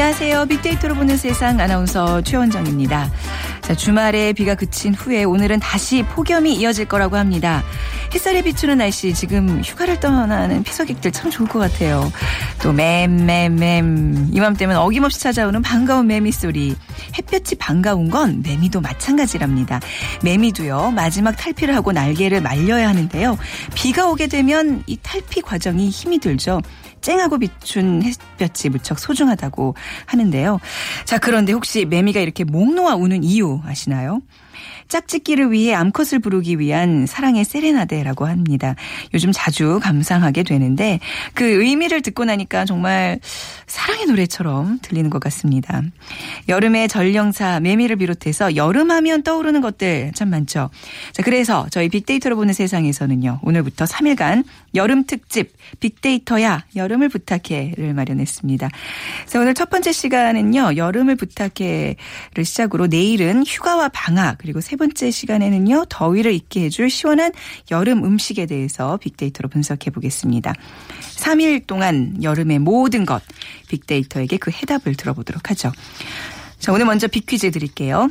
안녕하세요. 빅데이터로 보는 세상 아나운서 최원정입니다. 자, 주말에 비가 그친 후에 오늘은 다시 폭염이 이어질 거라고 합니다. 햇살에 비추는 날씨 지금 휴가를 떠나는 피서객들 참 좋을 것 같아요. 또 맴맴맴 이맘때면 어김없이 찾아오는 반가운 매미 소리. 햇볕이 반가운 건 매미도 마찬가지랍니다. 매미도요 마지막 탈피를 하고 날개를 말려야 하는데요. 비가 오게 되면 이 탈피 과정이 힘이 들죠. 쨍하고 비춘 햇볕이 무척 소중하다고 하는데요. 자, 그런데 혹시 매미가 이렇게 목 놓아 우는 이유 아시나요? 짝짓기를 위해 암컷을 부르기 위한 사랑의 세레나데라고 합니다. 요즘 자주 감상하게 되는데 그 의미를 듣고 나니까 정말 사랑의 노래처럼 들리는 것 같습니다. 여름의 전령사 매미를 비롯해서 여름하면 떠오르는 것들 참 많죠. 자, 그래서 저희 빅데이터로 보는 세상에서는요. 오늘부터 3일간 여름 특집 빅데이터야 여름을 부탁해를 마련했습니다. 자, 오늘 첫 번째 시간은요. 여름을 부탁해를 시작으로 내일은 휴가와 방학 그리고 세 번째 시간에는요. 더위를 잊게 해줄 시원한 여름 음식에 대해서 빅데이터로 분석해 보겠습니다. 3일 동안 여름의 모든 것 빅데이터에게 그 해답을 들어보도록 하죠. 자, 오늘 먼저 빅퀴즈 드릴게요.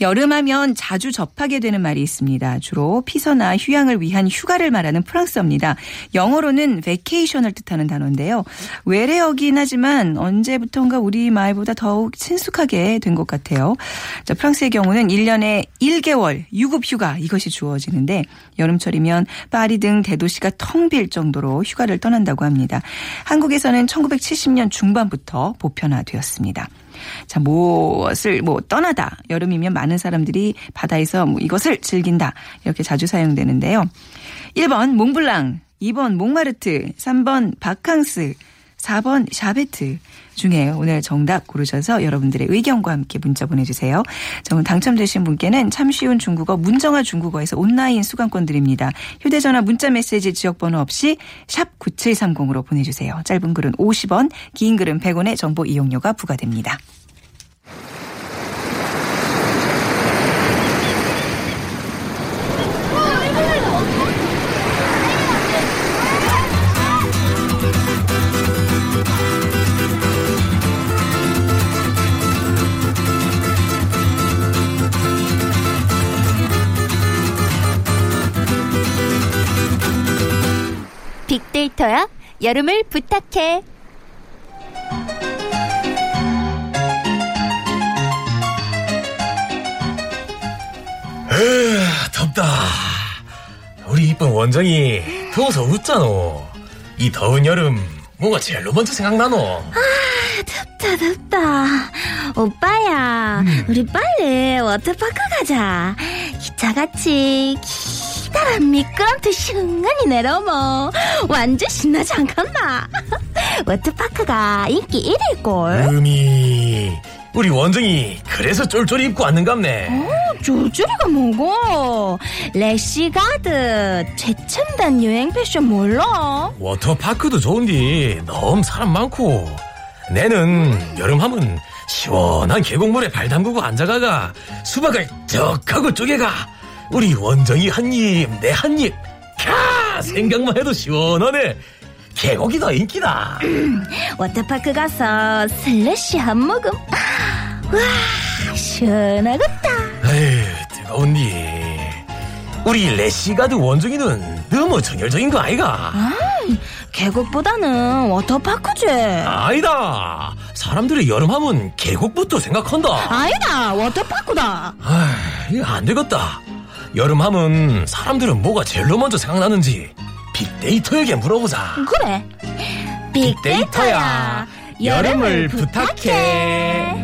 여름하면 자주 접하게 되는 말이 있습니다. 주로 피서나 휴양을 위한 휴가를 말하는 프랑스어입니다. 영어로는 vacation을 뜻하는 단어인데요. 외래어긴 하지만 언제부턴가 우리 말보다 더욱 친숙하게 된 것 같아요. 자, 프랑스의 경우는 1년에 1개월 유급 휴가 이것이 주어지는데 여름철이면 파리 등 대도시가 텅 빌 정도로 휴가를 떠난다고 합니다. 한국에서는 1970년 중반부터 보편화되었습니다. 자, 무엇을 뭐 떠나다. 여름이면 많은 사람들이 바다에서 뭐 이것을 즐긴다. 이렇게 자주 사용되는데요. 1번 몽블랑, 2번 몽마르트, 3번 바캉스, 4번 샤베트 중에 오늘 정답 고르셔서 여러분들의 의견과 함께 문자 보내주세요. 자, 오늘 당첨되신 분께는 참 쉬운 중국어 문정아 중국어에서 온라인 수강권 드립니다. 휴대전화 문자 메시지 지역번호 없이 샵 9730으로 보내주세요. 짧은 글은 50원, 긴 글은 100원의 정보 이용료가 부과됩니다. 빅데이터야 여름을 부탁해. 에휴, 덥다. 우리 이쁜 원정이 더워서 웃잖아. 이 더운 여름 뭐가 제일로 먼저 생각나노? 덥다 덥다. 오빠야, 우리 빨리 워터파크 가자. 기차같이 기 다란 미끄럼틀 시원히 내려오면 완전 신나지 않겠나? 워터파크가 인기 1위걸. 음이 우리 원정이 그래서 쫄쫄이 입고 왔는갑네. 조조리가 뭐고? 래시가드 최첨단 여행 패션 몰라? 워터파크도 좋은데 너무 사람 많고 내는 여름하면 시원한 계곡물에 발 담그고 앉아가가 수박을 쩍 하고 쪼개가 우리 원정이 한 입 내 한 입 캬 생각만 해도 시원하네 계곡이 더 인기다 워터파크 가서 슬러시 한 모금. 와, 시원하겠다. 에휴 뜨거운디 우리 래시가드 원정이는 너무 정열적인 거 아이가 계곡보다는 워터파크지. 아니다 사람들이 여름하면 계곡부터 생각한다 아니다, 워터파크다. 아, 이거 안 되겠다. 여름하면 사람들은 뭐가 제일로 먼저 생각나는지 빅데이터에게 물어보자. 그래. 빅데이터야. 여름을 부탁해.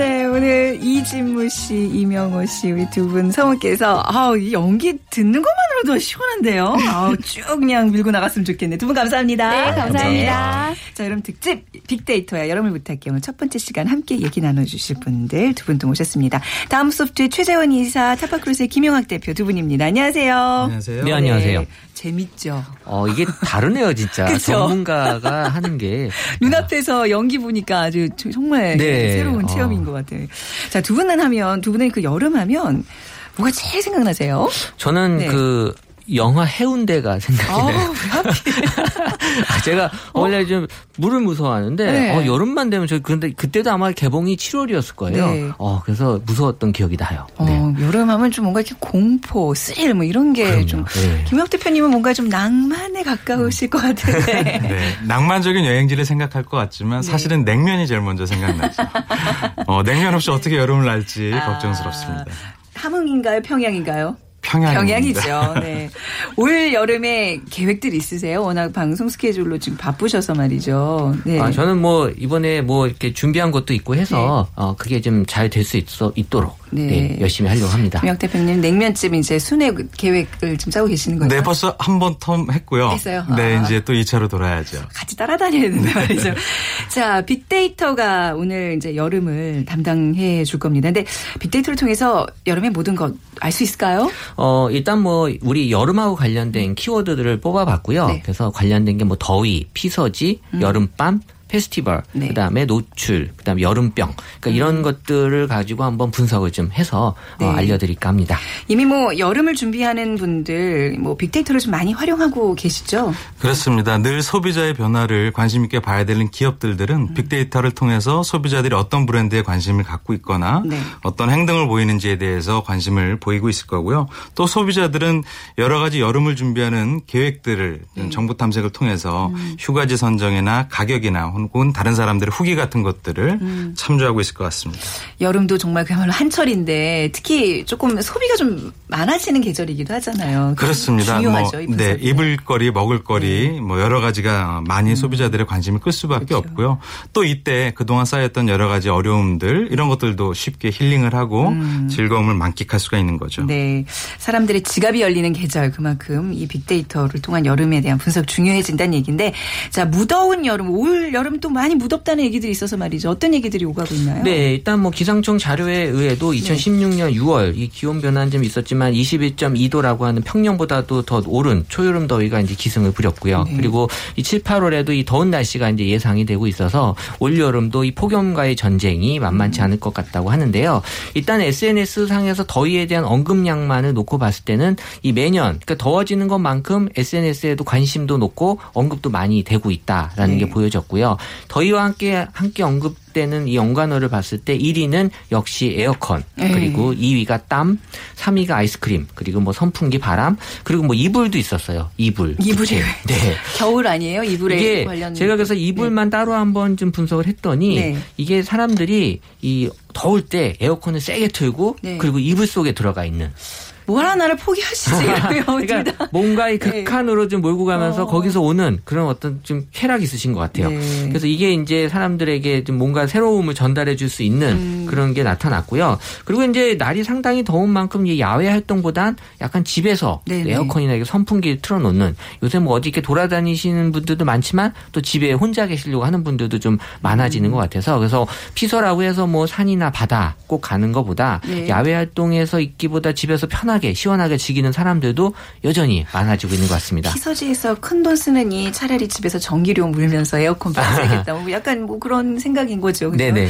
오늘 이진무 씨, 이명호 씨, 우리 두 분 성우께서, 아우, 이 연기 듣는 것만으로도 시원한데요. 아우, 쭉 그냥 밀고 나갔으면 좋겠네. 두 분 감사합니다. 네, 감사합니다. 네. 자, 여러분 특집 빅데이터야. 여러분을 부탁해요. 오늘 첫 번째 시간 함께 얘기 나눠주실 분들 두분또 모셨습니다. 다음 소프트의 최재원 이사, 타파크루스의 김용학 대표 두 분입니다. 안녕하세요. 안녕하세요. 네, 안녕하세요. 재밌죠. 어, 이게 다르네요, 진짜. 전문가가 하는 게. 눈앞에서 연기 보니까 아주 정말 네. 새로운 어. 체험인 것 같아요. 자, 두 분은 하면, 두 분은 그 여름 하면 뭐가 제일 생각나세요? 저는 네. 그 영화 해운대가 생각이 아우, 나요. 왜 하필. 아, 제가 원래 좀 물을 무서워하는데 네. 어, 여름만 되면 저 근데 그때도 아마 개봉이 7월이었을 거예요. 네. 어, 그래서 무서웠던 기억이 나요. 네. 어, 여름 하면 좀 뭔가 이렇게 공포, 스릴 뭐 이런 게 그럼요. 좀. 네. 김혁 대표님은 뭔가 좀 낭만에 가까우실 것 같은데. 네, 낭만적인 여행지를 생각할 것 같지만 네. 사실은 냉면이 제일 먼저 생각나죠. 어, 냉면 없이 어떻게 여름을 날지 아. 걱정스럽습니다. 함흥인가요? 평양인가요? 평양입니다. 평양이죠. 네. 올 여름에 계획들 있으세요? 워낙 방송 스케줄로 지금 바쁘셔서 말이죠. 네. 아, 저는 뭐 이번에 뭐 이렇게 준비한 것도 있고 해서 어, 그게 좀 잘 될 수 있어 있도록 네. 네, 열심히 하려고 합니다. 김혁 대표님 냉면집 이제 순회 계획을 지금 짜고 계시는 거죠? 네, 벌써 한 번 텀 했고요. 했어요? 네, 아. 이제 또 2차로 돌아야죠. 같이 따라다녀야 되는데 말이죠. 자, 빅데이터가 오늘 이제 여름을 담당해 줄 겁니다. 근데 빅데이터를 통해서 여름의 모든 것 알 수 있을까요? 어, 일단 뭐, 우리 여름하고 관련된 키워드들을 뽑아봤고요. 네. 음. 그래서 관련된 게 뭐 더위, 피서지, 여름밤, 페스티벌, 네. 음. 그다음에 노출, 그다음에 여름병. 그러니까 이런 것들을 가지고 한번 분석을 좀 해서 네. 어, 알려드릴까 합니다. 이미 뭐 여름을 준비하는 분들 뭐 빅데이터를 좀 많이 활용하고 계시죠? 그렇습니다. 늘 소비자의 변화를 관심 있게 봐야 되는 기업들들은 음. 빅데이터를 통해서 소비자들이 어떤 브랜드에 관심을 갖고 있거나 네. 어떤 행동을 보이는지에 대해서 관심을 보이고 있을 거고요. 또 소비자들은 여러 가지 여름을 준비하는 계획들을 네. 정보 탐색을 통해서 음. 휴가지 선정이나 가격이나 혹은 다른 사람들의 후기 같은 것들을 음. 참조하고 있을 것 같습니다. 여름도 정말 그야말로 한철인데 특히 조금 소비가 좀 많아지는 계절이기도 하잖아요. 그렇습니다. 중요하죠. 이 뭐, 네, 분석이. 입을 거리, 먹을 거리, 뭐 여러 가지가 많이 소비자들의 관심을 끌 수밖에 음. 그렇죠. 없고요. 또 이때 그동안 쌓였던 여러 가지 어려움들 이런 것들도 쉽게 힐링을 하고 즐거움을 만끽할 수가 있는 거죠. 음. 네. 사람들의 지갑이 열리는 계절 그만큼 이 빅데이터를 통한 여름에 대한 분석 중요해진다는 얘기인데 자, 무더운 여름, 올 여름 또 많이 무덥다는 얘기들이 있어서 말이죠. 어떤 얘기들이 오가고 있나요? 네, 일단 뭐 기상청 자료에 의해도 2016년 6월 이 기온 변화는 좀 있었지만 21.2도라고 하는 평년보다도 더 오른 초여름 더위가 이제 기승을 부렸고요. 네. 그리고 이 7, 8월에도 이 더운 날씨가 이제 예상이 되고 있어서 올 여름도 이 폭염과의 전쟁이 만만치 않을 것 같다고 하는데요. 일단 SNS 상에서 더위에 대한 언급량만을 놓고 봤을 때는 이 매년 그러니까 더워지는 것만큼 SNS에도 관심도 높고 언급도 많이 되고 있다라는 네. 게 보여졌고요. 더위와 함께 함께 언급되는 이 연관어를 봤을 때 1위는 역시 에어컨, 네. 그리고 2위가 땀, 3위가 아이스크림, 그리고 뭐 선풍기, 바람, 그리고 뭐 이불도 있었어요. 이불. 이불이. 네. 겨울 아니에요? 이불에 관련 제가 그래서 이불만 따로 한번 좀 분석을 했더니 네. 이게 사람들이 이 더울 때 에어컨을 세게 틀고 네. 그리고 이불 속에 들어가 있는 뭘 하나를 포기하시지. 그러니까. 뭔가 이 네. 극한으로 좀 몰고 가면서 어. 거기서 오는 그런 어떤 좀 쾌락이 있으신 것 같아요. 네. 그래서 이게 이제 사람들에게 좀 뭔가 새로움을 전달해 줄 수 있는 음. 그런 게 나타났고요. 그리고 이제 날이 상당히 더운 만큼 이 야외 활동보단 약간 집에서 네네. 에어컨이나 이렇게 선풍기를 틀어놓는 요새 뭐 어디 이렇게 돌아다니시는 분들도 많지만 또 집에 혼자 계시려고 하는 분들도 좀 많아지는 음. 것 같아서 그래서 피서라고 해서 뭐 산이나 바다 꼭 가는 것보다 네. 야외 활동에서 있기보다 집에서 편하게 시원하게 즐기는 사람들도 여전히 많아지고 있는 것 같습니다. 피서지에서 큰 돈 쓰느니 차라리 집에서 전기료 물면서 에어컨 빠야겠다. 뭐 약간 뭐 그런 생각인 거죠. 그죠? 네네.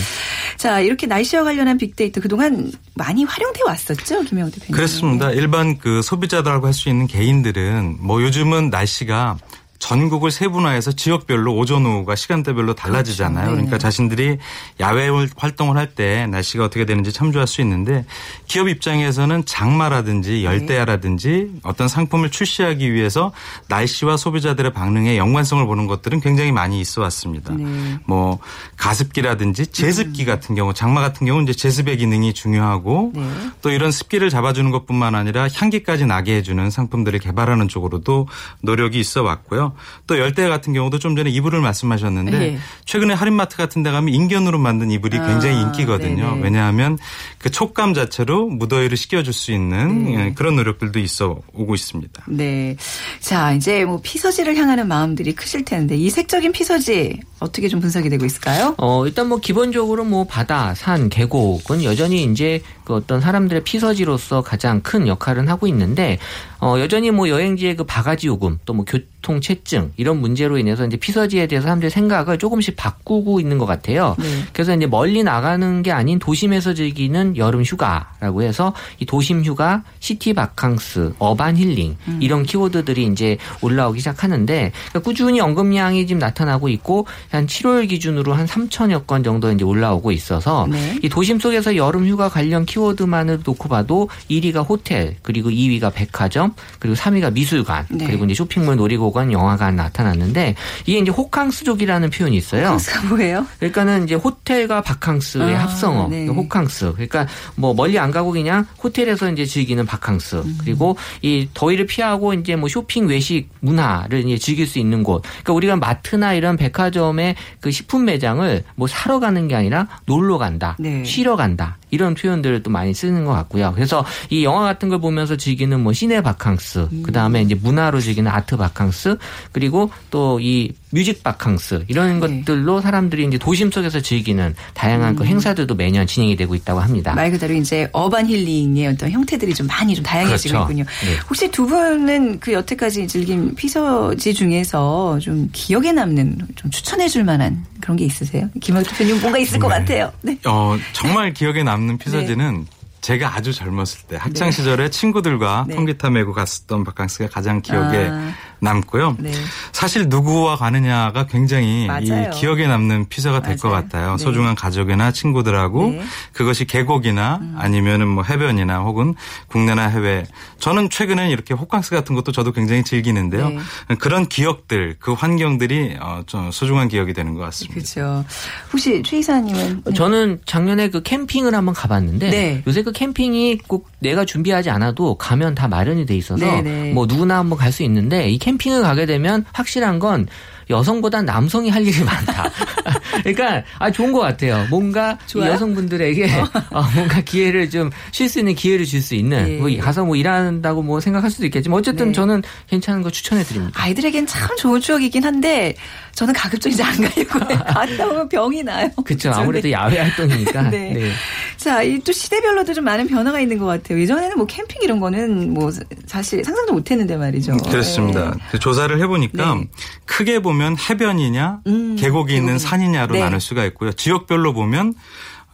자, 이렇게 날씨와 관련한 빅데이터 그동안 많이 활용돼 왔었죠, 김영호 대표님. 그렇습니다. 일반 그 소비자들하고 할 수 있는 개인들은 뭐 요즘은 날씨가 전국을 세분화해서 지역별로 오전 오후가 시간대별로 달라지잖아요. 그렇죠. 그러니까 네네. 자신들이 야외 활동을 할 때 날씨가 어떻게 되는지 참조할 수 있는데 기업 입장에서는 네. 장마라든지 열대야라든지 어떤 상품을 출시하기 위해서 날씨와 소비자들의 반응의 연관성을 보는 것들은 굉장히 많이 있어 왔습니다. 네. 뭐 가습기라든지 제습기 같은 경우 장마 같은 경우는 이제 제습의 기능이 중요하고 네. 또 이런 습기를 잡아주는 것뿐만 아니라 향기까지 나게 해주는 상품들을 개발하는 쪽으로도 노력이 있어 왔고요. 있고요. 또 열대 같은 경우도 좀 전에 이불을 말씀하셨는데 네. 최근에 할인마트 같은 데 가면 인견으로 만든 이불이 아, 굉장히 인기거든요. 네네. 왜냐하면 그 촉감 자체로 무더위를 식혀줄 수 있는 네. 예, 그런 노력들도 있어 오고 있습니다. 네. 자, 이제 뭐 피서지를 향하는 마음들이 크실 텐데 이색적인 피서지 어떻게 좀 분석이 되고 있을까요? 어, 일단 뭐 기본적으로 뭐 바다, 산, 계곡은 여전히 이제 그 어떤 사람들의 피서지로서 가장 큰 역할은 하고 있는데 어, 여전히 뭐 여행지의 그 바가지 요금 또 뭐 교통 체증 이런 문제로 인해서 이제 피서지에 대해서 사람들의 생각을 조금씩 바꾸고 있는 것 같아요. 네. 그래서 이제 멀리 나가는 게 아닌 도심에서 즐기는 여름 휴가라고 해서 이 도심 휴가, city 바캉스, urban 힐링 이런 키워드들이 이제 올라오기 시작하는데 그러니까 꾸준히 언급량이 지금 나타나고 있고 한 7월 기준으로 한 3천여 건 정도 이제 올라오고 있어서 네. 이 도심 속에서 여름 휴가 관련 키워드 만을 놓고 봐도 1위가 호텔 그리고 2위가 백화점 그리고 3위가 미술관 네. 그리고 이제 쇼핑몰, 놀이공원, 영화관 나타났는데 이게 이제 호캉스족이라는 표현이 있어요. 호캉스가 뭐예요? 그러니까는 이제 호텔과 바캉스의 아, 합성어, 네. 호캉스. 그러니까 뭐 멀리 안 가고 그냥 호텔에서 이제 즐기는 바캉스. 음. 그리고 이 더위를 피하고 이제 뭐 쇼핑, 외식, 문화를 이제 즐길 수 있는 곳. 그러니까 우리가 마트나 이런 백화점의 그 식품 매장을 뭐 사러 가는 게 아니라 놀러 간다, 네. 쉬러 간다. 이런 표현들을 또 많이 쓰는 것 같고요. 그래서 이 영화 같은 걸 보면서 즐기는 뭐 cine 바캉스, 음. 그 다음에 이제 문화로 즐기는 아트 바캉스, 그리고 또 이 뮤직 바캉스 이런 네. 것들로 사람들이 이제 도심 속에서 즐기는 다양한 음. 그 행사들도 매년 진행이 되고 있다고 합니다. 말 그대로 이제 어반 힐링의 어떤 형태들이 좀 많이 좀 다양해지고 그렇죠. 있군요. 네. 혹시 두 분은 그 여태까지 즐긴 피서지 중에서 좀 기억에 남는 좀 추천해 줄 만한 그런 게 있으세요? 김학 대표님 뭔가 있을 것 네. 같아요. 네. 어, 정말 기억에 남는 피서지는 제가 아주 젊었을 때 학창 시절에 친구들과 네. 통기타 메고 갔었던 바캉스가 가장 기억에 아. 남고요. 네. 사실 누구와 가느냐가 굉장히 기억에 남는 피서가 될 것. 같아요. 네. 소중한 가족이나 친구들하고 네. 음. 그것이 계곡이나 아니면은 뭐 해변이나 혹은 국내나 해외. 저는 최근에 이렇게 호캉스 같은 것도 저도 굉장히 즐기는데요. 네. 그런 기억들, 그 환경들이 어, 좀 소중한 기억이 되는 것 같습니다. 그렇죠. 혹시 최 이사님은 저는 작년에 그 캠핑을 한번 가봤는데 네. 요새 그 캠핑이 꼭 내가 준비하지 않아도 가면 다 마련이 돼 있어서 네, 네. 뭐 누구나 한번 갈 수 있는데 이 캠 핑을 가게 되면 확실한 건 여성보다 남성이 할 일이 많다. 그러니까 아 좋은 것 같아요. 뭔가? 여성분들에게 어, 뭔가 기회를 좀 쉴 수 있는 기회를 줄 수 있는 네. 뭐 가서 뭐 일한다고 뭐 생각할 수도 있겠지만 어쨌든 네. 저는 괜찮은 거 추천해 드립니다. 아이들에겐 참 좋은 추억이긴 한데 저는 가급적 이제 안 가려고 해요. 갔다 오면 병이 나요. 그렇죠. 아무래도 네. 야외 활동이니까. 네. 네. 자, 이 또 시대별로도 좀 많은 변화가 있는 것 같아요. 예전에는 뭐 캠핑 이런 거는 뭐 사실 상상도 못 했는데 말이죠. 그렇습니다. 그 조사를 해보니까 네. 크게 보면 해변이냐 음, 계곡이 있는 계곡이냐. 산이냐 로 네. 나눌 수가 있고요. 지역별로 보면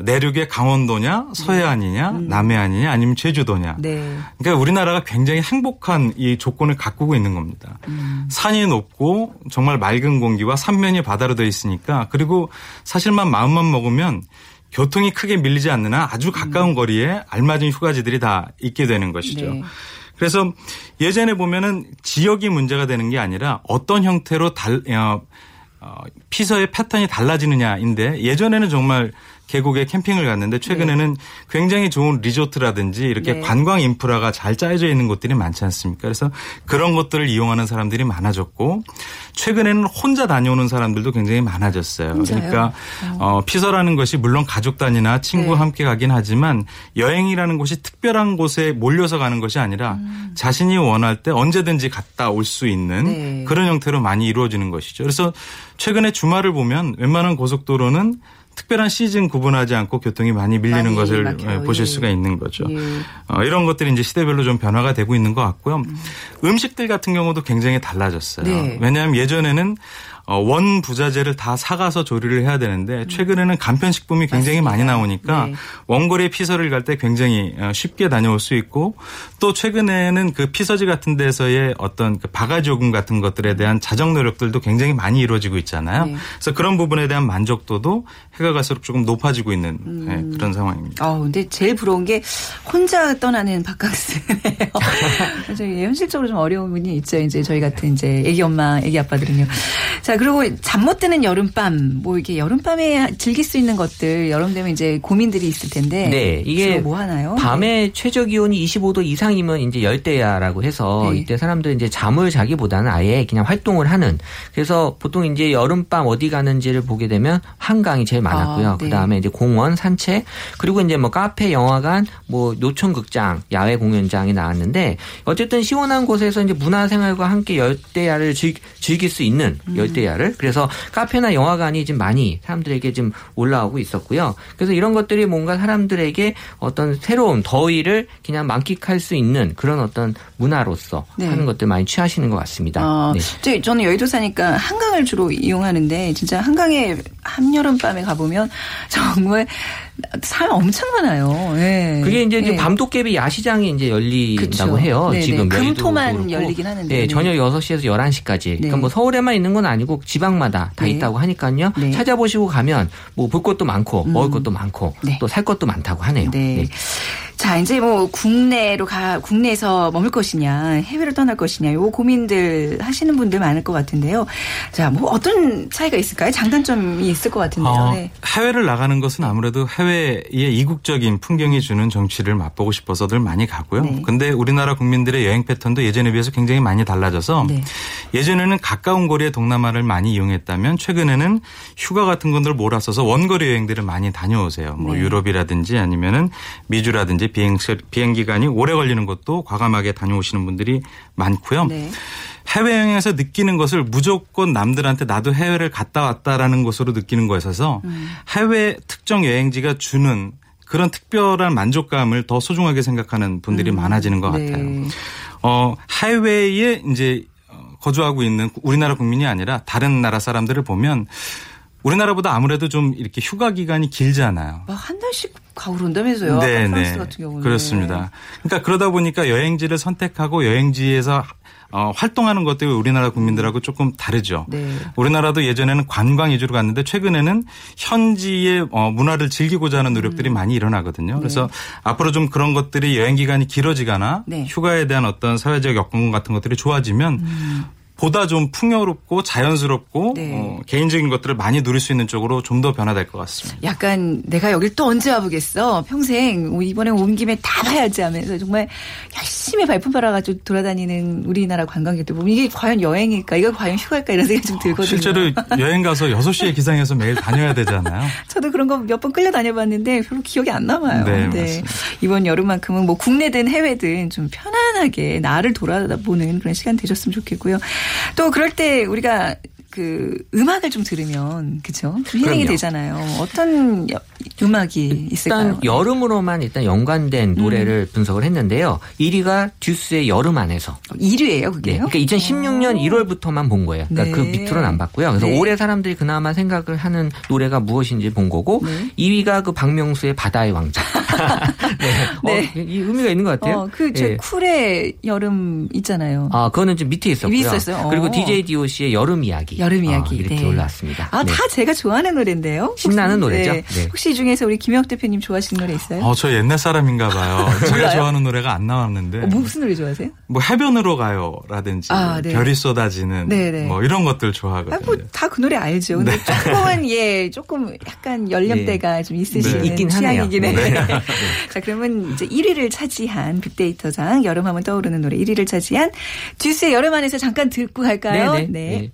내륙의 강원도냐 서해안이냐 남해안이냐 아니면 제주도냐. 음. 네. 그러니까 우리나라가 굉장히 행복한 이 조건을 가꾸고 있는 겁니다. 음. 산이 높고 정말 맑은 공기와 삼면이 바다로 되어 있으니까 그리고 사실만 마음만 먹으면 교통이 크게 밀리지 않는 한 아주 가까운 거리에 알맞은 휴가지들이 다 있게 되는 것이죠. 음. 네. 그래서 예전에 보면은 지역이 문제가 되는 게 아니라 어떤 형태로 달, 어, 어, 피서의 패턴이 달라지느냐인데 예전에는 정말 계곡에 캠핑을 갔는데 최근에는 굉장히 좋은 리조트라든지 이렇게 네. 관광 인프라가 잘 짜여져 있는 곳들이 많지 않습니까? 그래서 그런 것들을 이용하는 사람들이 많아졌고 최근에는 혼자 다녀오는 사람들도 굉장히 많아졌어요. 혼자요? 그러니까 어, 피서라는 것이 물론 가족 단위나 친구와 네. 함께 가긴 하지만 여행이라는 곳이 특별한 곳에 몰려서 가는 것이 아니라 자신이 원할 때 언제든지 갔다 올 수 있는 음. 네. 그런 형태로 많이 이루어지는 것이죠. 그래서 최근에 주말을 보면 웬만한 고속도로는 특별한 시즌 구분하지 않고 교통이 많이 밀리는 많이 것을 막혀요. 보실 예. 수가 있는 거죠. 예. 어, 이런 것들이 이제 시대별로 좀 변화가 되고 있는 것 같고요. 음. 식들 같은 경우도 굉장히 달라졌어요. 네. 왜냐하면 예전에는 어, 원 부자재를 다 사가서 조리를 해야 되는데 최근에는 간편식품이 굉장히 많이 나오니까 네. 원거리 피서를 갈 때 굉장히 어, 쉽게 다녀올 수 있고 또 최근에는 그 피서지 같은 데서의 어떤 그 바가지 요금 같은 것들에 대한 자정 노력들도 굉장히 많이 이루어지고 있잖아요. 네. 그래서 그런 부분에 대한 만족도도 해가 갈수록 조금 높아지고 있는 네, 그런 상황입니다. 어, 근데 제일 부러운 게 혼자 떠나는 바캉스네요. 현실적으로 좀 어려운 분이 있죠. 이제 저희 같은 이제 애기 엄마, 애기 아빠들은요. 자, 그리고 잠 못 드는 여름밤, 뭐 이렇게 여름밤에 즐길 수 있는 것들, 여름 되면 이제 고민들이 있을 텐데. 네, 이게 뭐 하나요? 밤에 최저 기온이 25도 이상이면 이제 열대야라고 해서 네. 이때 사람들 이제 잠을 자기보다는 아예 그냥 활동을 하는. 그래서 보통 이제 여름밤 어디 가는지를 보게 되면 한강이 제일 많았고요. 아, 네. 그다음에 이제 공원, 산책, 그리고 이제 뭐 카페, 영화관, 뭐 노천 극장, 야외 공연장이 나왔는데 어쨌든 시원한 곳에서 이제 문화생활과 함께 열대야를 즐, 즐길 수 있는 음. 열대야 를 그래서 카페나 영화관이 지금 많이 사람들에게 지금 올라오고 있었고요. 그래서 이런 것들이 뭔가 사람들에게 어떤 새로운 더위를 그냥 만끽할 수 있는 그런 어떤 문화로서 네. 하는 것들 많이 취하시는 것 같습니다. 어, 네. 저, 저는 여의도 사니까 한강을 주로 이용하는데 진짜 한강에 한여름 밤에 가보면 정말 사람 엄청 많아요. 예. 그게 이제 예. 밤도깨비 야시장이 이제 열린다고 그쵸. 해요. 네네. 지금 금토만 그렇고. 열리긴 하는데. 네, 네. 저녁 6시에서 11시까지. 네. 그러니까 뭐 서울에만 있는 건 아니고 지방마다 다 네. 있다고 하니까요. 네. 찾아보시고 가면 뭐 볼 것도 많고 먹을 것도 많고 네. 또살 것도 많다고 하네요. 네. 네. 자, 이제 뭐 국내로 가 국내에서 머물 것이냐, 해외로 떠날 것이냐, 요 고민들 하시는 분들 많을 것 같은데요. 자, 뭐 어떤 차이가 있을까요? 장단점이 있을 것 같은데요. 어, 네. 해외를 나가는 것은 아무래도 해외의 이국적인 풍경이 주는 정취를 맛보고 싶어서들 많이 가고요. 네. 근데 우리나라 국민들의 여행 패턴도 예전에 비해서 굉장히 많이 달라져서 네. 예전에는 가까운 거리의 동남아를 많이 이용했다면 최근에는 휴가 같은 것들 몰아써서 원거리 여행들을 많이 다녀오세요. 뭐 네. 유럽이라든지 아니면은 미주라든지 비행 비행 기간이 오래 걸리는 것도 과감하게 다녀오시는 분들이 많고요. 네. 해외여행에서 느끼는 것을 무조건 남들한테 나도 해외를 갔다 왔다라는 것으로 느끼는 것에서 음. 해외 특정 여행지가 주는 그런 특별한 만족감을 더 소중하게 생각하는 분들이 많아지는 것 네. 같아요. 어, 해외에 이제 어, 거주하고 있는 우리나라 국민이 아니라 다른 나라 사람들을 보면 우리나라보다 아무래도 좀 이렇게 휴가 기간이 길잖아요. 막 한 달씩 가고 그런다면서요. 네, 프랑스 네. 같은 경우는. 그렇습니다. 그러니까 그러다 보니까 여행지를 선택하고 여행지에서 어, 활동하는 것들이 우리나라 국민들하고 조금 다르죠. 네. 우리나라도 예전에는 관광 위주로 갔는데 최근에는 현지의 어, 문화를 즐기고자 하는 음. 노력들이 많이 일어나거든요. 그래서 앞으로 좀 그런 것들이 여행 기간이 길어지거나 네. 휴가에 대한 어떤 사회적 여건 같은 것들이 좋아지면 보다 좀 풍요롭고 자연스럽고 음. 네. 어, 개인적인 것들을 많이 누릴 수 있는 쪽으로 좀 더 변화될 것 같습니다. 약간 내가 여길 또 언제 와보겠어. 평생 이번에 온 김에 다 봐야지 하면서 정말 열심히 발품 팔아가지고 돌아다니는 우리나라 관광객들 보면 이게 과연 여행일까? 이거 과연 휴가일까? 이런 생각이 좀 들거든요. 실제로 여행 가서 6시에 기상해서 매일 다녀야 되잖아요. 저도 그런 거 몇 번 끌려 다녀봤는데 별로 기억이 안 남아요. 네, 맞습니다. 이번 여름만큼은 뭐 국내든 해외든 좀 편안하게 나를 돌아보는 그런 시간 되셨으면 좋겠고요. 또 그럴 때 우리가 그 음악을 좀 들으면 그죠? 좀 힐링이 그럼요. 되잖아요. 어떤 여- 음악이 있을까요? 일단 여름으로만 일단 연관된 노래를 음. 분석을 했는데요. 1위가 듀스의 여름 안에서. 1위예요, 네. 그게요? 그러니까 2016년 1월부터만 본 거예요. 그러니까 네. 그 밑으로는 안 봤고요. 그래서 네. 올해 사람들이 그나마 생각을 하는 노래가 무엇인지 본 거고 네. 2위가 그 박명수의 바다의 왕자. 네. 네. 어, 이 의미가 있는 것 같아요. 어, 그, 저, 예. 쿨의 여름 있잖아요. 아, 그거는 좀 밑에 있었고요. 있었어요? 그리고 어. DJ DOC의 여름 이야기. 여름 이야기. 어, 이렇게 네. 올라왔습니다. 아, 네. 다 제가 좋아하는 노래인데요. 신나는 혹시- 노래죠. 네. 네. 혹시 이 중에서 우리 김혁 대표님 좋아하시는 노래 있어요? 어, 저 옛날 사람인가 봐요. 제가? 좋아하는 노래가 안 나왔는데. 어, 무슨 노래 좋아하세요? 뭐 해변으로 가요라든지 아, 네. 별이 쏟아지는 네, 네. 뭐 이런 것들 아, 좋아하거든요. 뭐, 다 그 노래 알죠. 근데 조금은, 예, 조금 약간 연령대가 좀 있으시는 네. 있긴. 취향이긴 해요. 네. 자, 그러면 이제 1위를 차지한 빅데이터상 여름 하면 떠오르는 노래 1위를 차지한 듀스의 여름 안에서 잠깐 듣고 갈까요? 네네. 네.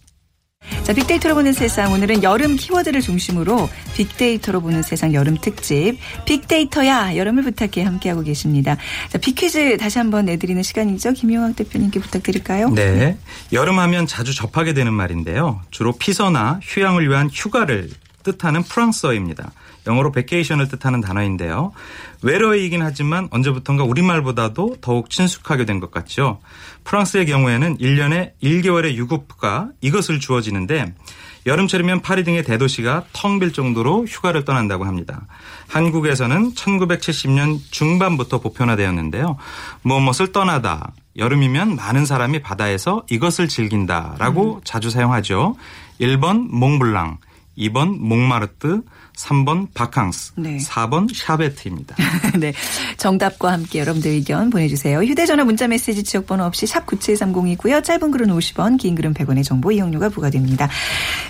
네. 자, 빅데이터로 보는 세상. 오늘은 여름 키워드를 중심으로 빅데이터로 보는 세상 여름 특집. 빅데이터야, 여름을 부탁해 함께하고 계십니다. 자, 빅퀴즈 다시 한번 내드리는 시간이죠. 김용학 대표님께 부탁드릴까요? 네. 여름 하면 자주 접하게 되는 말인데요. 주로 피서나 휴양을 위한 휴가를 뜻하는 프랑스어입니다. 영어로 vacation을 뜻하는 단어인데요. 외래어이긴 하지만 언제부턴가 우리말보다도 더욱 친숙하게 된 것 같죠. 프랑스의 경우에는 1년에 1개월의 유급가 이것을 주어지는데 여름철이면 파리 등의 대도시가 텅 빌 정도로 휴가를 떠난다고 합니다. 한국에서는 1970년 중반부터 보편화되었는데요. 무엇을 떠나다, 여름이면 많은 사람이 바다에서 이것을 즐긴다라고 자주 사용하죠. 1번 몽블랑, 2번 몽마르트, 3번 바캉스, 네. 4번 샤베트입니다. 네. 정답과 함께 여러분들 의견 보내주세요. 휴대전화 문자메시지 지역번호 없이 샵 9730이고요. 짧은 글은 50원, 긴 글은 100원의 정보 이용료가 부과됩니다.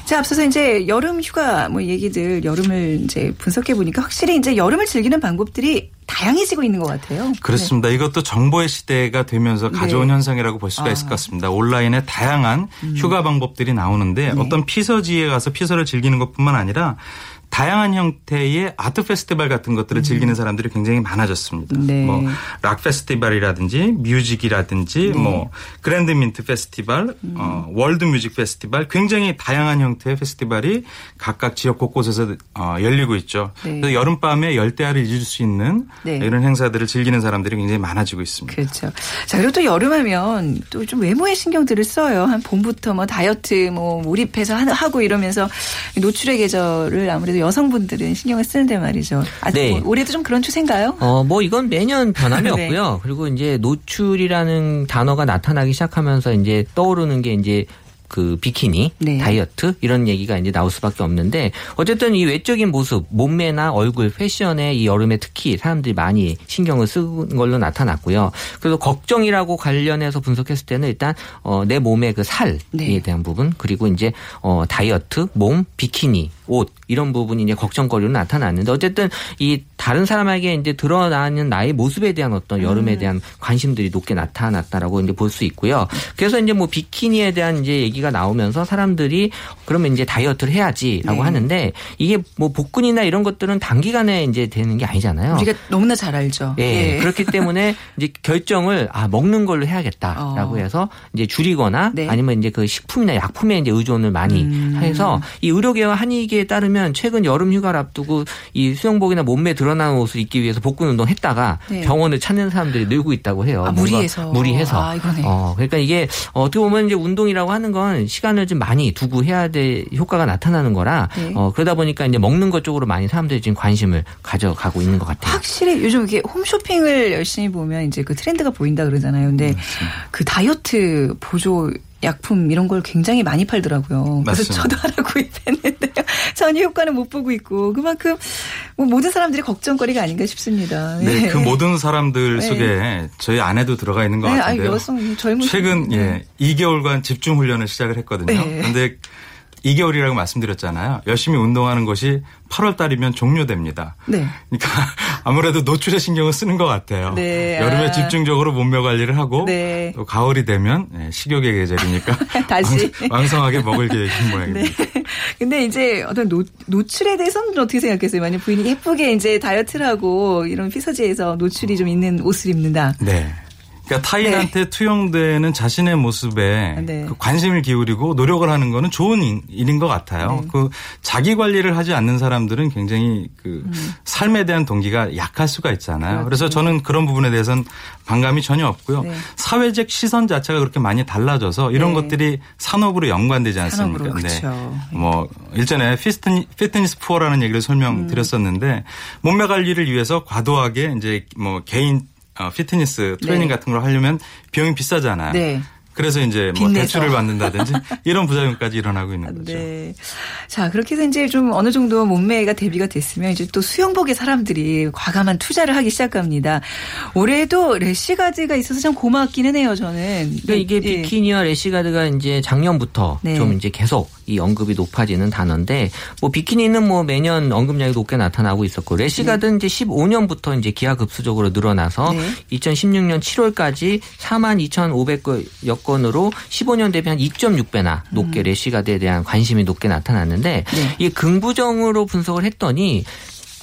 자, 앞서서 이제 여름 휴가 뭐 얘기들 여름을 이제 분석해 보니까 확실히 이제 여름을 즐기는 방법들이 다양해지고 있는 것 같아요. 그렇습니다. 이것도 정보의 시대가 되면서 가져온 네. 현상이라고 볼 수가 아. 음. 있을 것 같습니다. 온라인에 다양한 휴가 방법들이 나오는데 네. 어떤 피서지에 가서 피서를 즐기는 것뿐만 아니라 다양한 형태의 아트 페스티벌 같은 것들을 즐기는 사람들이 굉장히 많아졌습니다. 음. 네. 뭐 락 페스티벌이라든지 music이라든지 네. 뭐 그랜드 민트 페스티벌, 음. 어, world music 페스티벌 굉장히 다양한 형태의 페스티벌이 각각 지역 곳곳에서 어, 열리고 있죠. 네. 그래서 여름밤에 열대야를 잊을 수 있는 네. 이런 행사들을 즐기는 사람들이 굉장히 많아지고 있습니다. 그렇죠. 자, 그리고 또 여름하면 또 좀 외모에 신경들을 써요. 한 봄부터 뭐 다이어트 뭐 몰입해서 하- 하고 이러면서 노출의 계절을 아무래도 여성분들은 신경을 쓰는데 말이죠. 아직 네. 뭐 올해도 좀 그런 추세인가요? 어, 뭐 이건 매년 변함이 네. 없고요. 그리고 이제 노출이라는 단어가 나타나기 시작하면서 이제 떠오르는 게 이제 그 비키니, 네. 다이어트 이런 얘기가 이제 나올 수밖에 없는데 어쨌든 이 외적인 모습, 몸매나 얼굴, 패션에 이 여름에 특히 사람들이 많이 신경을 쓰는 걸로 나타났고요. 그래서 걱정이라고 관련해서 분석했을 때는 일단 어, 내 몸의 그 살에 네. 대한 부분 그리고 이제 어, 다이어트, 몸, 비키니, 옷 이런 부분이 이제 걱정거리로 나타났는데 어쨌든 이 다른 사람에게 이제 드러나는 나의 모습에 대한 어떤 음. 여름에 대한 관심들이 높게 나타났다라고 이제 볼 수 있고요. 그래서 이제 뭐 비키니에 대한 이제 얘기가 나오면서 사람들이 그러면 이제 다이어트를 해야지라고 네. 하는데 이게 뭐 복근이나 이런 것들은 단기간에 이제 되는 게 아니잖아요. 우리가 너무나 잘 알죠. 예, 그렇기 때문에 이제 결정을 아 먹는 걸로 해야겠다라고 어. 해서 이제 줄이거나 네. 아니면 이제 그 식품이나 약품에 이제 의존을 많이 음. 해서 이 의료계와 한의계에 따르면 최근 여름 휴가를 앞두고 이 수영복이나 몸매 드러나는 옷을 입기 위해서 복근 운동 했다가 네. 병원을 찾는 사람들이 늘고 있다고 해요. 아, 무리해서. 무리해서. 아, 이거네. 어, 그러니까 이게 어떻게 보면 이제 운동이라고 하는 건 시간을 좀 많이 두고 해야 될 효과가 나타나는 거라 네. 어, 그러다 보니까 이제 먹는 것 쪽으로 많이 사람들이 지금 관심을 가져가고 있는 것 같아요. 확실히 요즘 이게 홈쇼핑을 열심히 보면 이제 그 트렌드가 보인다 그러잖아요. 근데 그 다이어트 보조 약품 이런 걸 굉장히 많이 팔더라고요. 그래서 맞습니다. 저도 하나 구입했는데요. 전혀 효과는 못 보고 있고 그만큼 뭐 모든 사람들이 걱정거리가 아닌가 싶습니다. 네, 그 모든 사람들 네. 속에 저희 아내도 들어가 있는 것 네, 같은데요. 아유, 여성 젊은 최근 네. 예 2개월간 집중 훈련을 시작을 했거든요. 네. 그런데 2개월이라고 말씀드렸잖아요. 열심히 운동하는 것이 8월 달이면 종료됩니다. 네. 그러니까 아무래도 노출에 신경을 쓰는 것 같아요. 네, 여름에 아. 집중적으로 몸매 관리를 하고 네. 또 가을이 되면 예, 식욕의 계절이니까 다시. 왕, 성하게 먹을 계획인 네. 모양입니다. 근데 이제 어떤 노, 노출에 대해서는 어떻게 생각했어요? 만약 부인이 예쁘게 이제 다이어트를 하고 이런 피서지에서 노출이 좀 있는 옷을 입는다. 네. 그러니까 타인한테 투영되는 자신의 모습에 네. 그 관심을 기울이고 노력을 하는 거는 좋은 일- 일인 것 같아요. 네. 그 자기 관리를 하지 않는 사람들은 굉장히 그 음. 삶에 대한 동기가 약할 수가 있잖아요. 그렇죠. 그래서 저는 그런 부분에 대해서는 반감이 전혀 없고요. 네. 사회적 시선 자체가 그렇게 많이 달라져서 이런 네. 것들이 산업으로 연관되지 않습니까? 산업으로, 그렇죠. 뭐 일전에 피스트니, 피트니스 푸어라는 얘기를 설명드렸었는데 음. 몸매 관리를 위해서 과도하게 이제 뭐 개인 어, 피트니스 트레이닝 네. 같은 걸 하려면 비용이 비싸잖아요. 네. 그래서 이제 뭐 빚내서. 대출을 받는다든지 이런 부작용까지 일어나고 있는 거죠. 네. 자, 그렇게 해서 이제 좀 어느 정도 몸매가 대비가 됐으면 이제 또 수영복에 사람들이 과감한 투자를 하기 시작합니다. 올해도 래시가드가 있어서 참 고맙기는 해요, 저는. 그러니까 이게 예. 비키니와 래시가드가 이제 작년부터 네. 좀 이제 계속 이 언급이 높아지는 단어인데 뭐 비키니는 뭐 매년 언급량이 높게 나타나고 있었고 래시가드는 이제 15년부터 이제 기하급수적으로 늘어나서 네. 2016년 7월까지 4만 2,500여 건으로 15년 대비 한 2.6배나 높게 래시가드에 대한 관심이 높게 나타났는데 음. 네. 이게 긍부정으로 분석을 했더니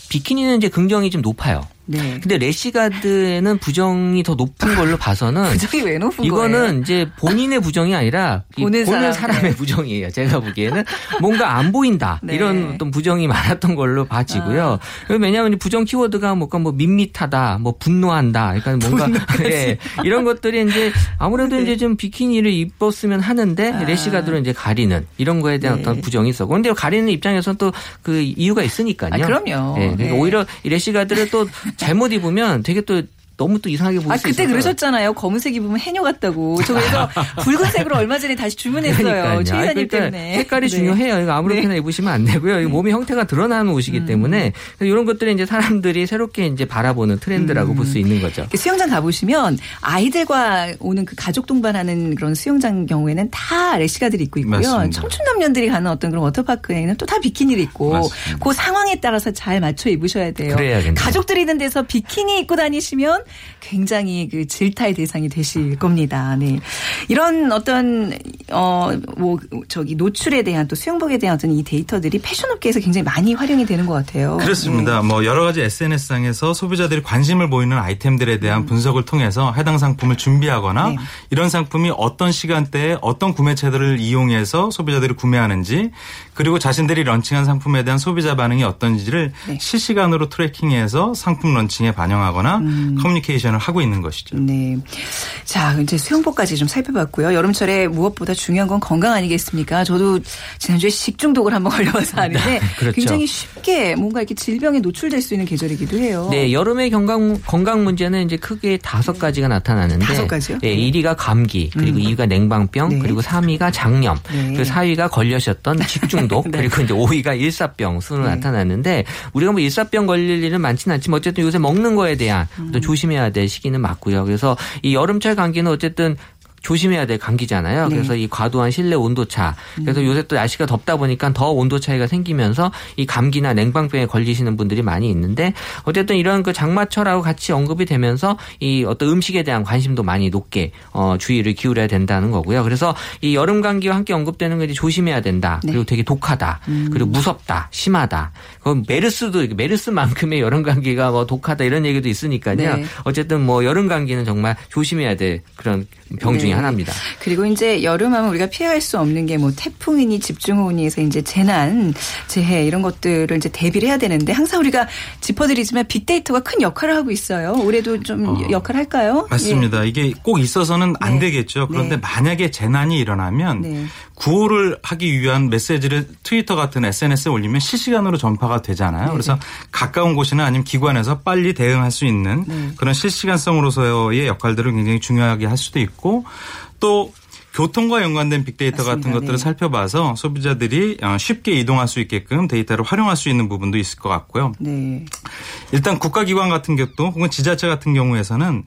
비키니는 이제 긍정이 좀 높아요. 네. 근데 래시가드는 부정이 더 높은 걸로 봐서는 부정이 왜 높은 거예요? 이거는 이제 본인의 부정이 아니라 이 보는 보는, 사람, 네. 부정이에요. 제가 보기에는 뭔가 안 보인다 네. 이런 어떤 부정이 많았던 걸로 봐지고요. 왜냐하면 이 부정 키워드가 뭔가 뭐 밋밋하다, 뭐 분노한다, 그러니까 뭔가 예, 이런 것들이 이제 아무래도 네. 이제 좀 비키니를 입었으면 하는데 아. 래시가드는 이제 가리는 이런 거에 대한 네. 어떤 부정이 있었고, 근데 가리는 입장에서는 또 그 이유가 있으니까요. 아, 그럼요. 예, 그러니까 네. 오히려 이 래시가드를 또 잘못 입으면 되게 또 너무 또 이상하게 보일 아수 그때 있어서 그러셨잖아요. 검은색 입으면 해녀 같다고. 저 그래서 붉은색으로 얼마 전에 다시 주문했어요. 그러니까요. 최 이사님 그러니까 때문에. 색깔이 네. 중요해요. 이거 아무렇게나 입으시면 안 되고요. 이거 몸의 형태가 드러나는 옷이기 음. 때문에 이런 것들이 이제 사람들이 새롭게 이제 바라보는 트렌드라고 볼수 있는 거죠. 수영장 가보시면 아이들과 오는 그 가족 동반하는 그런 수영장 경우에는 다 래시가들이 입고 있고요. 맞습니다. 청춘 남녀들이 가는 어떤 그런 워터파크에는 또 다 비키니를 입고 맞습니다. 그 상황에 따라서 잘 맞춰 입으셔야 돼요. 그래야겠네요. 가족들이 있는 데서 비키니 입고 다니시면 굉장히 그 질타의 대상이 되실 겁니다. 네. 이런 어떤 어 뭐 저기 노출에 대한 또 수영복에 대한 어떤 이 데이터들이 패션업계에서 굉장히 많이 활용이 되는 것 같아요. 그렇습니다. 뭐 여러 가지 SNS상에서 소비자들이 관심을 보이는 아이템들에 대한 분석을 통해서 해당 상품을 준비하거나 네. 이런 상품이 어떤 시간대에 어떤 구매처들을 이용해서 소비자들이 구매하는지 그리고 자신들이 런칭한 상품에 대한 소비자 반응이 어떤지를 네. 실시간으로 트래킹해서 상품 런칭에 반영하거나 커뮤니케이션을 하고 있는 것이죠. 네. 자, 이제 수영복까지 좀 살펴봤고요. 여름철에 무엇보다 중요한 건 건강 아니겠습니까? 저도 지난주에 식중독을 한번 걸려봐서 아는데 그렇죠. 굉장히 쉽게 뭔가 이렇게 질병에 노출될 수 있는 계절이기도 해요. 네, 여름의 건강, 건강 문제는 이제 크게 다섯 가지가 나타나는데. 다섯 가지요? 네, 1위가 감기, 그리고 2위가 냉방병, 네. 그리고 3위가 장염, 네. 그리고 4위가 걸려셨던 식중독, 네. 그리고 이제 5위가 일사병 순으로 나타나는데 우리가 뭐 일사병 걸릴 일은 많지는 않지만 어쨌든 요새 먹는 거에 대한 음. 조심해야 될 시기는 맞고요. 그래서 이 여름철 감기는 어쨌든 조심해야 될 감기잖아요. 네. 음. 그래서 이 과도한 실내 온도 차. 그래서 요새 또 날씨가 덥다 보니까 더 온도 차이가 생기면서 이 감기나 냉방병에 걸리시는 분들이 많이 있는데 어쨌든 이런 그 장마철하고 같이 언급이 되면서 이 어떤 음식에 대한 관심도 많이 높게 어 주의를 기울여야 된다는 거고요. 그래서 이 여름 감기와 함께 언급되는 게 이제 조심해야 된다. 네. 그리고 되게 독하다. 그리고 무섭다. 심하다. 그럼 메르스도 메르스만큼의 여름 감기가 뭐 독하다 이런 얘기도 있으니까요. 네. 어쨌든 뭐 여름 감기는 정말 조심해야 될 그런 병 중에 네. 하나입니다. 그리고 이제 여름하면 우리가 피할 수 없는 게 뭐 태풍이니 집중호우니 해서 이제 재난, 재해 이런 것들을 이제 대비를 해야 되는데 항상 우리가 짚어드리지만 빅데이터가 큰 역할을 하고 있어요. 올해도 좀 어. 역할 할까요? 맞습니다. 이게 꼭 있어서는 안 네. 되겠죠. 그런데 네. 만약에 재난이 일어나면 네. 구호를 하기 위한 메시지를 트위터 같은 SNS에 올리면 실시간으로 전파가 되잖아요. 네, 그래서 가까운 곳이나 아니면 기관에서 빨리 대응할 수 있는 네. 그런 실시간성으로서의 역할들을 굉장히 중요하게 할 수도 있고 또 교통과 연관된 빅데이터 맞습니다. 같은 것들을 네. 살펴봐서 소비자들이 어, 쉽게 이동할 수 있게끔 데이터를 활용할 수 있는 부분도 있을 것 같고요. 네. 일단 국가기관 같은 경우 혹은 지자체 같은 경우에서는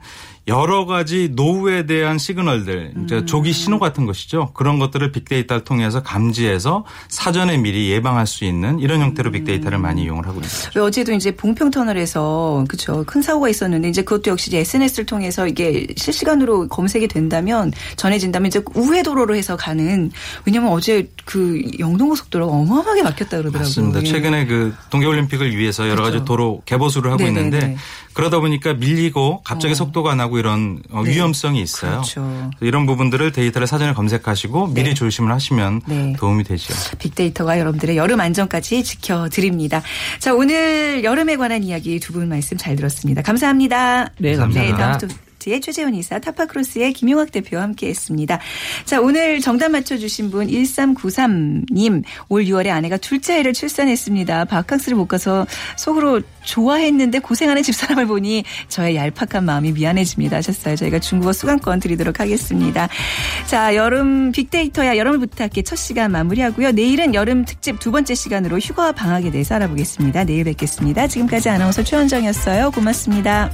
여러 가지 노후에 대한 시그널들, 이제 조기 신호 같은 것이죠. 그런 것들을 빅데이터를 통해서 감지해서 사전에 미리 예방할 수 있는 이런 형태로 빅데이터를 많이 이용을 하고 있습니다. 왜 어제도 이제 봉평 터널에서 그쵸 큰 사고가 있었는데 이제 그것도 역시 SNS를 통해서 이게 실시간으로 검색이 된다면 전해진다면 이제 우회 도로로 해서 가는 왜냐면 어제 그 영동고속도로가 어마어마하게 막혔다 그러더라고요. 맞습니다. 예. 최근에 그 동계올림픽을 위해서 여러 가지 그렇죠. 도로 개보수를 하고 네네네. 있는데 그러다 보니까 밀리고 갑자기 어. 속도가 나고 이런 어, 네. 위험성이 있어요. 그렇죠. 이런 부분들을 데이터를 사전에 검색하시고 미리 네. 조심을 하시면 네. 도움이 되죠. 빅데이터가 여러분들의 여름 안전까지 지켜드립니다. 자 오늘 여름에 관한 이야기 두 분 말씀 잘 들었습니다. 감사합니다. 네, 감사합니다. 네, 다음 주의 최재원 이사 타파크로스의 김용학 대표와 함께했습니다. 자 오늘 정답 맞춰주신 분 1393님 올 6월에 아내가 둘째 아이를 출산했습니다. 바캉스를 못 가서 속으로 좋아했는데 고생하는 집사람을 보니 저의 얄팍한 마음이 미안해집니다 하셨어요. 저희가 중국어 수강권 드리도록 하겠습니다. 자 여름 빅데이터야 여름을 부탁해 첫 시간 마무리하고요. 내일은 여름 특집 두 번째 시간으로 휴가와 방학에 대해서 알아보겠습니다. 내일 뵙겠습니다. 지금까지 아나운서 최원정이었어요. 고맙습니다.